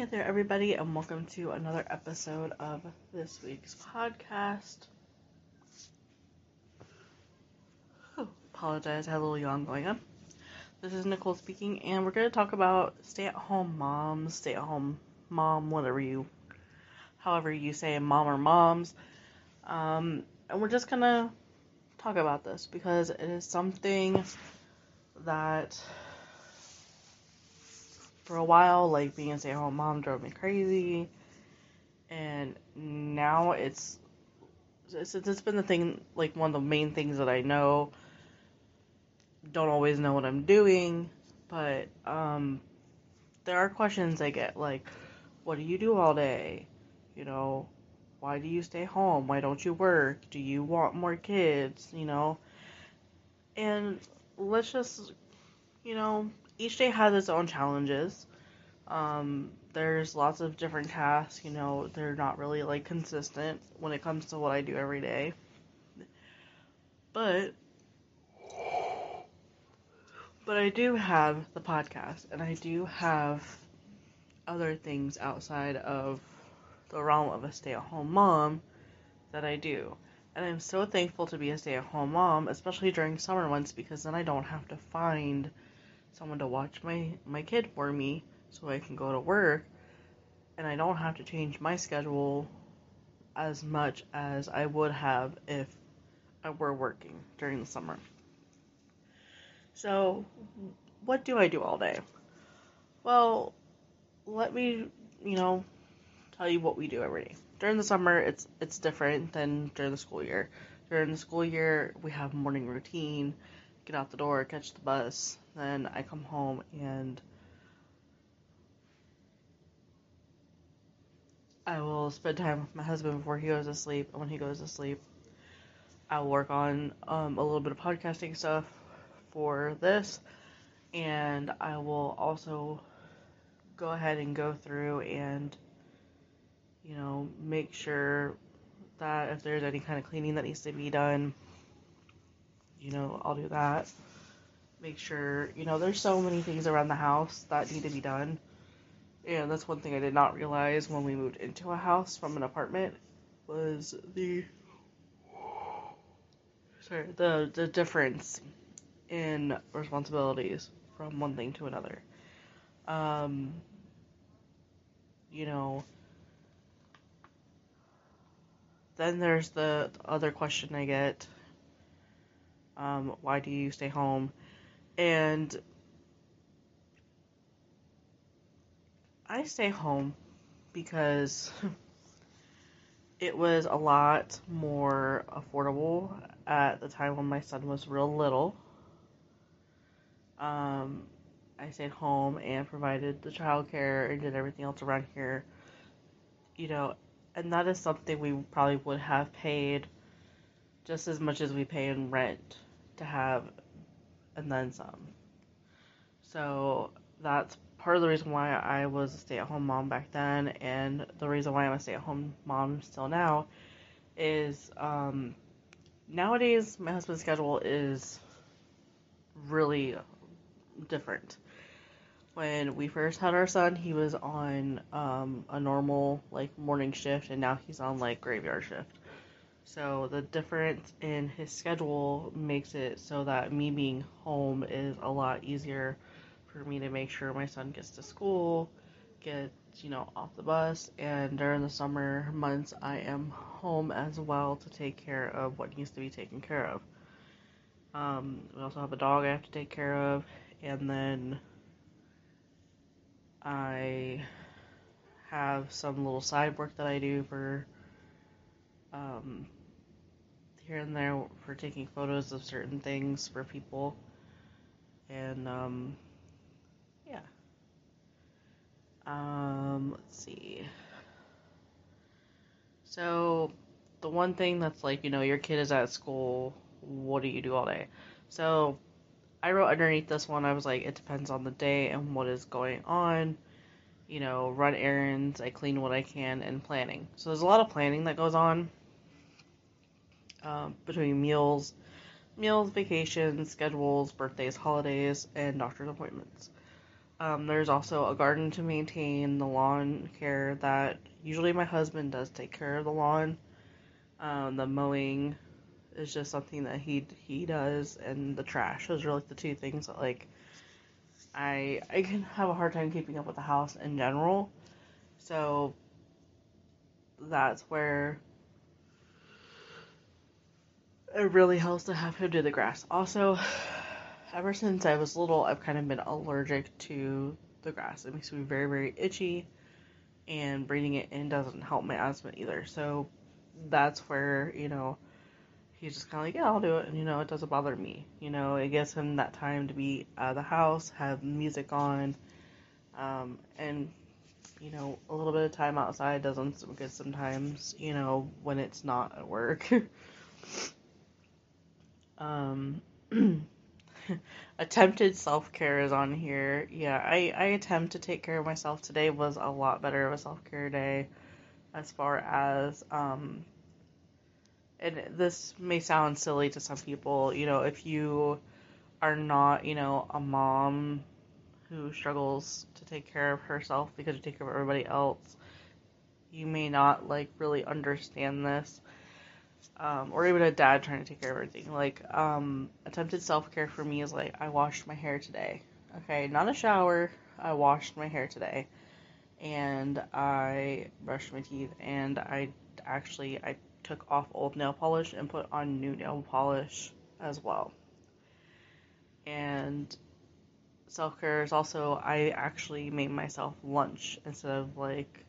Hey there, everybody, and welcome to another episode of this week's podcast. Oh, apologize, I had a little yawn going on. This is Nicole speaking, and we're going to talk about stay at home moms, stay at home mom, whatever you, however you say mom or moms. Um, and we're just going to talk about this because it is something that for a while, like being a stay at home mom drove me crazy. And now it's, it's, it's been the thing, like one of the main things that I know. Don't always know what I'm doing, but um, there are questions I get like, what do you do all day? You know, why do you stay home? Why don't you work? Do you want more kids? You know, and let's just, you know, each day has its own challenges. Um, there's lots of different tasks, you know, they're not really like consistent when it comes to what I do every day. But but I do have the podcast and I do have other things outside of the realm of a stay-at-home mom that I do. And I'm so thankful to be a stay-at-home mom, especially during summer months because then I don't have to find someone to watch my my kid for me so I can go to work and I don't have to change my schedule as much as I would have if I were working during the summer. So, what do I do all day? Well, let me, you know, tell you what we do every day. During the summer, it's it's different than during the school year. During the school year, we have morning routine, get out the door, catch the bus, then I come home and I will spend time with my husband before he goes to sleep. And when he goes to sleep, I will work on um, a little bit of podcasting stuff for this. And I will also go ahead and go through and, you know, make sure that if there's any kind of cleaning that needs to be done, you know, I'll do that. Make sure, you know, there's so many things around the house that need to be done and that's one thing I did not realize when we moved into a house from an apartment was the sorry the the difference in responsibilities from one thing to another. Um, you know, then there's the, the other question I get. Um, why do you stay home? And I stay home because it was a lot more affordable at the time when my son was real little. Um, I stayed home and provided the childcare and did everything else around here. You know, and that is something we probably would have paid just as much as we pay in rent to have and then some. So that's part of the reason why I was a stay at home mom back then, and the reason why I'm a stay at home mom still now, is um, nowadays my husband's schedule is really different. When we first had our son, he was on um, a normal like morning shift, and now he's on like graveyard shift. So the difference in his schedule makes it so that me being home is a lot easier for me to make sure my son gets to school, gets, you know, off the bus, and during the summer months, I am home as well to take care of what needs to be taken care of. Um, we also have a dog I have to take care of, and then I have some little side work that I do for um, here and there for taking photos of certain things for people. And um, yeah. um, let's see. So, the one thing that's like, you know, your kid is at school, what do you do all day? So, I wrote underneath this one, I was like, it depends on the day and what is going on. You know, run errands, I clean what I can, and planning. So, there's a lot of planning that goes on um, between meals, meals, vacations, schedules, birthdays, holidays, and doctor's appointments. Um, there's also a garden to maintain, the lawn care that usually my husband does take care of the lawn. Um, the mowing is just something that he he does, and the trash. Those are like the two things that like I I can have a hard time keeping up with the house in general. So that's where it really helps to have him do the grass. Also, ever since I was little, I've kind of been allergic to the grass. It makes me very, very itchy, and breathing it in doesn't help my asthma either. So that's where, you know, he's just kind of like, yeah, I'll do it. And, you know, it doesn't bother me. You know, it gives him that time to be out of the house, have music on, um, and, you know, a little bit of time outside doesn't good sometimes, you know, when it's not at work. um, attempted self care is on here. Yeah, I, I attempt to take care of myself. Today was a lot better of a self care day as far as um and this may sound silly to some people, you know, if you are not, you know, a mom who struggles to take care of herself because you take care of everybody else, you may not like really understand this. Um, or even a dad trying to take care of everything. Like, um, attempted self care for me is like, I washed my hair today. Okay, not a shower. I washed my hair today. And I brushed my teeth. And I actually, I took off old nail polish and put on new nail polish as well. And self care is also I actually made myself lunch instead of like,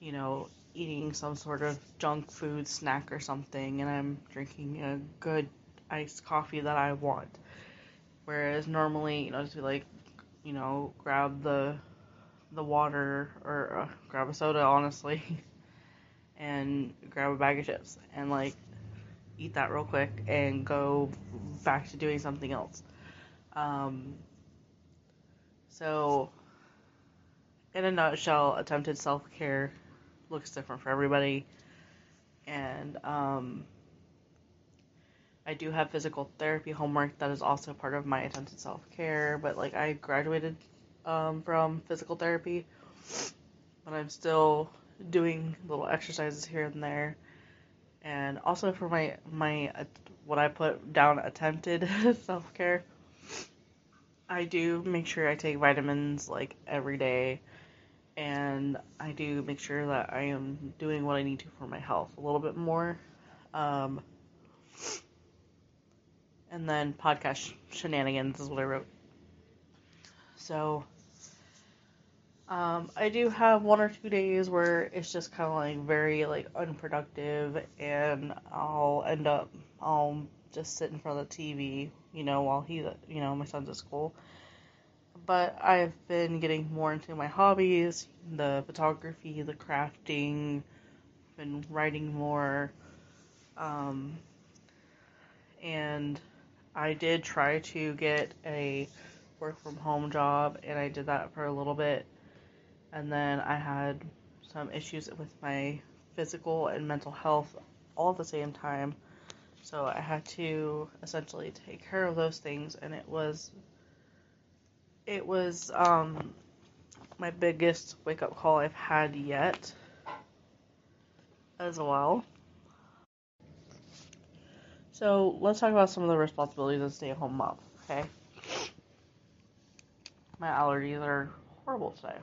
you know, eating some sort of junk food snack or something, and I'm drinking a good iced coffee that I want. Whereas normally, you know, just be like, you know, grab the the water or uh, grab a soda, honestly. and grab a bag of chips and like eat that real quick and go back to doing something else. Um, so, in a nutshell, attempted self care looks different for everybody. And um, I do have physical therapy homework that is also part of my attempted self care, but like I graduated um, from physical therapy, but I'm still doing little exercises here and there. And also for my my what I put down attempted self care, I do make sure I take vitamins like every day, and I do make sure that I am doing what I need to for my health a little bit more. Um, and then podcast shenanigans is what I wrote. So um, I do have one or two days where it's just kind of like very like unproductive, and I'll end up I'll just sit in front of the TV, you know, while he, you know, my son's at school. But I've been getting more into my hobbies, the photography, the crafting, been writing more, um, and I did try to get a work from home job, and I did that for a little bit and then I had some issues with my physical and mental health all at the same time. So I had to essentially take care of those things and it was it was um my biggest wake up call I've had yet as well. So let's talk about some of the responsibilities of stay at home mom, okay? My allergies are horrible today.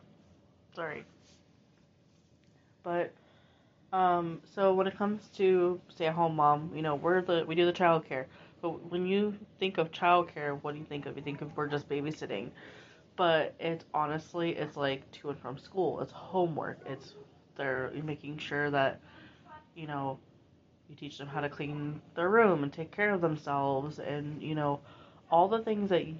Sorry. But um, so when it comes to stay at home mom, you know, we're the we do the child care. But when you think of childcare, what do you think of? You think of we're just babysitting. But it's honestly it's like to and from school. It's homework. It's they're making sure that, you know, you teach them how to clean their room and take care of themselves and, you know, all the things that you,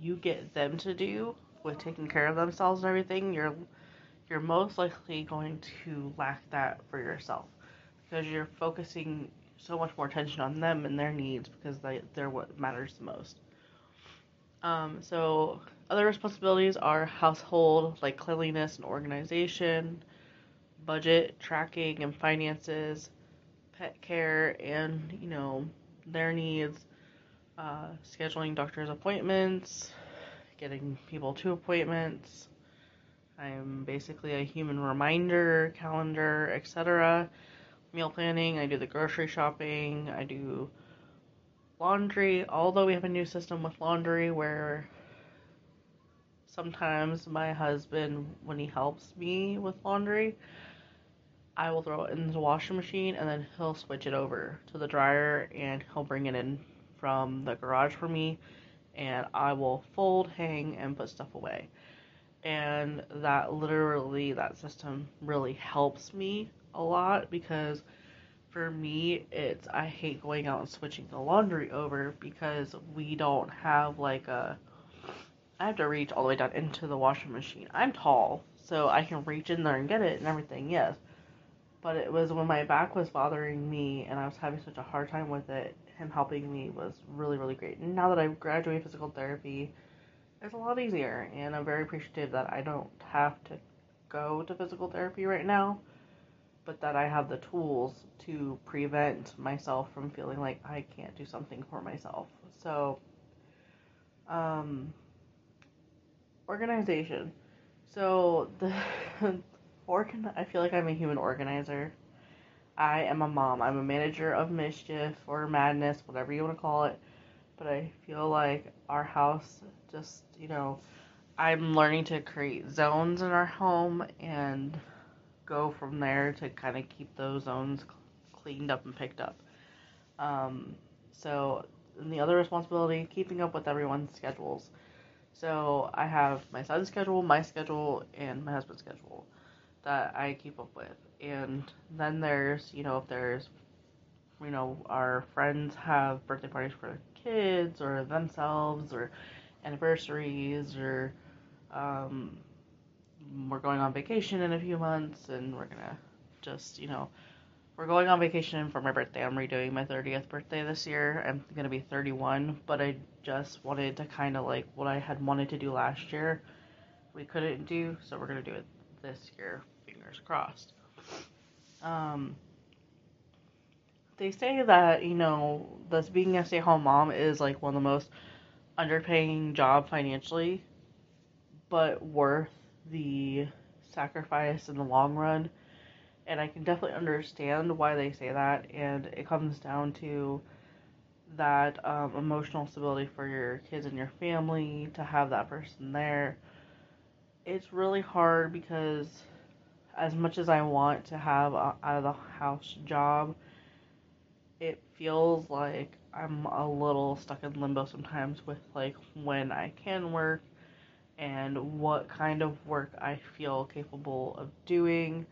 you get them to do with taking care of themselves and everything, you're you're most likely going to lack that for yourself because you're focusing so much more attention on them and their needs because they, they're what matters the most. Um, so other responsibilities are household like cleanliness and organization, budget tracking and finances, pet care and you know their needs, uh, scheduling doctor's appointments, getting people to appointments. I'm basically a human reminder, calendar, etc. Meal planning, I do the grocery shopping, I do laundry, although we have a new system with laundry where sometimes my husband, when he helps me with laundry, I will throw it in the washing machine and then he'll switch it over to the dryer and he'll bring it in from the garage for me and I will fold, hang, and put stuff away. And that literally, that system really helps me a lot because for me, it's I hate going out and switching the laundry over because we don't have like a. I have to reach all the way down into the washing machine. I'm tall, so I can reach in there and get it and everything, yes. But it was when my back was bothering me and I was having such a hard time with it, him helping me was really, really great. Now that I've graduated physical therapy, it's a lot easier, and I'm very appreciative that I don't have to go to physical therapy right now but that I have the tools to prevent myself from feeling like I can't do something for myself. So, um, organization. So the organ. I feel like I'm a human organizer. I am a mom. I'm a manager of mischief or madness, whatever you want to call it. But I feel like our house just, you know, I'm learning to create zones in our home and go from there to kind of keep those zones cleaned up and picked up. Um, so, and the other responsibility, keeping up with everyone's schedules. So I have my son's schedule, my schedule, and my husband's schedule that I keep up with. And then there's, you know, if there's, you know, our friends have birthday parties for their kids or themselves or anniversaries or um, we're going on vacation in a few months and we're gonna just, you know, we're going on vacation for my birthday. I'm redoing my 30th birthday this year. I'm gonna be 31, but I just wanted to kind of like what I had wanted to do last year. We couldn't do, so we're gonna do it this year. Fingers crossed. Um, they say that you know, this being a stay-at-home mom is like one of the most underpaying job financially, but worth the sacrifice in the long run. And I can definitely understand why they say that. And it comes down to that um, emotional stability for your kids and your family to have that person there. It's really hard because, as much as I want to have a out of the house job, it feels like I'm a little stuck in limbo sometimes with like when I can work and what kind of work I feel capable of doing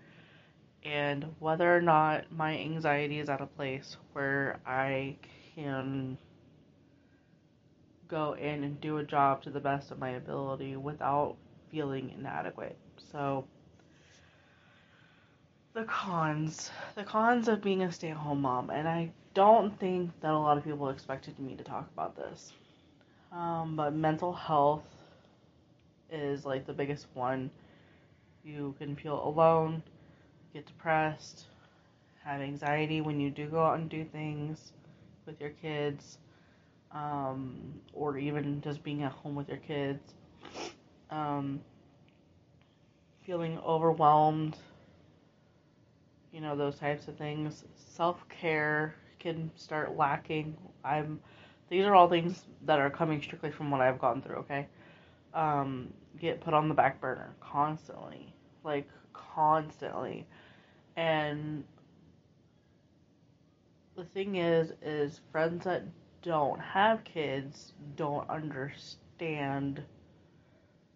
and whether or not my anxiety is at a place where I can go in and do a job to the best of my ability without feeling inadequate. So the cons, the cons of being a stay-at-home mom, and I don't think that a lot of people expected me to talk about this. Um, but mental health is like the biggest one. You can feel alone, get depressed, have anxiety when you do go out and do things with your kids, um, or even just being at home with your kids. Um, feeling overwhelmed, you know, those types of things. Self care can start lacking. I'm these are all things that are coming strictly from what I've gone through, okay? Um, get put on the back burner constantly. Like, constantly. And the thing is, is friends that don't have kids don't understand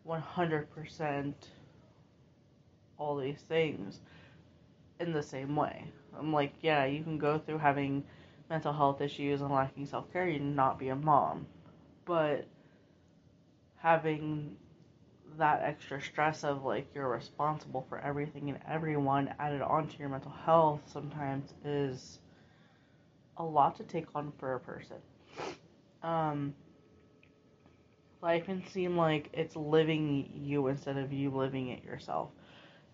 100% all these things in the same way. I'm like, yeah, you can go through having mental health issues and lacking self care and not be a mom. But having that extra stress of like you're responsible for everything and everyone added onto your mental health sometimes is a lot to take on for a person. Um, life can seem like it's living you instead of you living it yourself.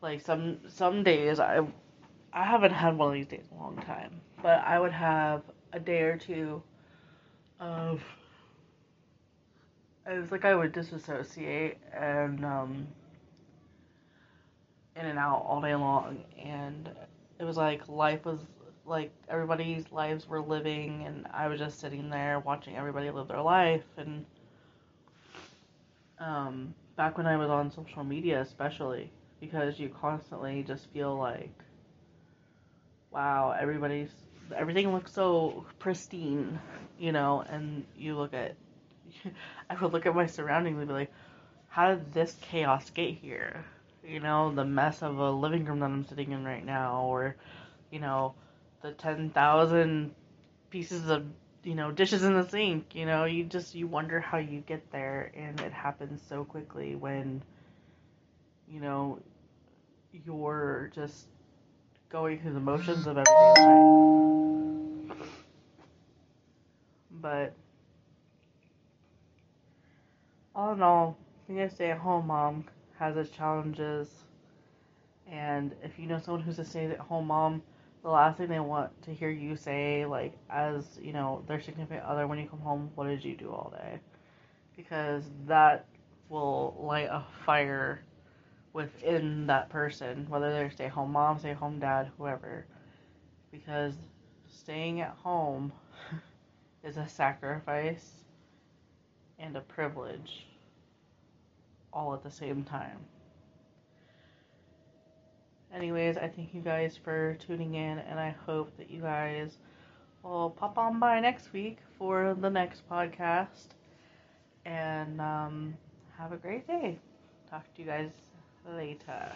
Like some some days I I haven't had one of these days in a long time, but I would have a day or two of it was like I would disassociate and um, in and out all day long, and it was like life was like everybody's lives were living, and I was just sitting there watching everybody live their life, and um, back when I was on social media, especially because you constantly just feel like, wow, everybody's everything looks so pristine, you know, and you look at I would look at my surroundings and be like, how did this chaos get here? You know, the mess of a living room that I'm sitting in right now, or, you know, the 10,000 pieces of, you know, dishes in the sink. You know, you just, you wonder how you get there, and it happens so quickly when, you know, you're just going through the motions of everything, life. But all in all, being a stay at home mom has its challenges. And if you know someone who's a stay at home mom, the last thing they want to hear you say, like, as, you know, their significant other when you come home, what did you do all day? Because that will light a fire within that person, whether they're stay home mom, stay home dad, whoever. Because staying at home is a sacrifice and a privilege all at the same time. Anyways, I thank you guys for tuning in, and I hope that you guys will pop on by next week for the next podcast. And um, have a great day. Talk to you guys later.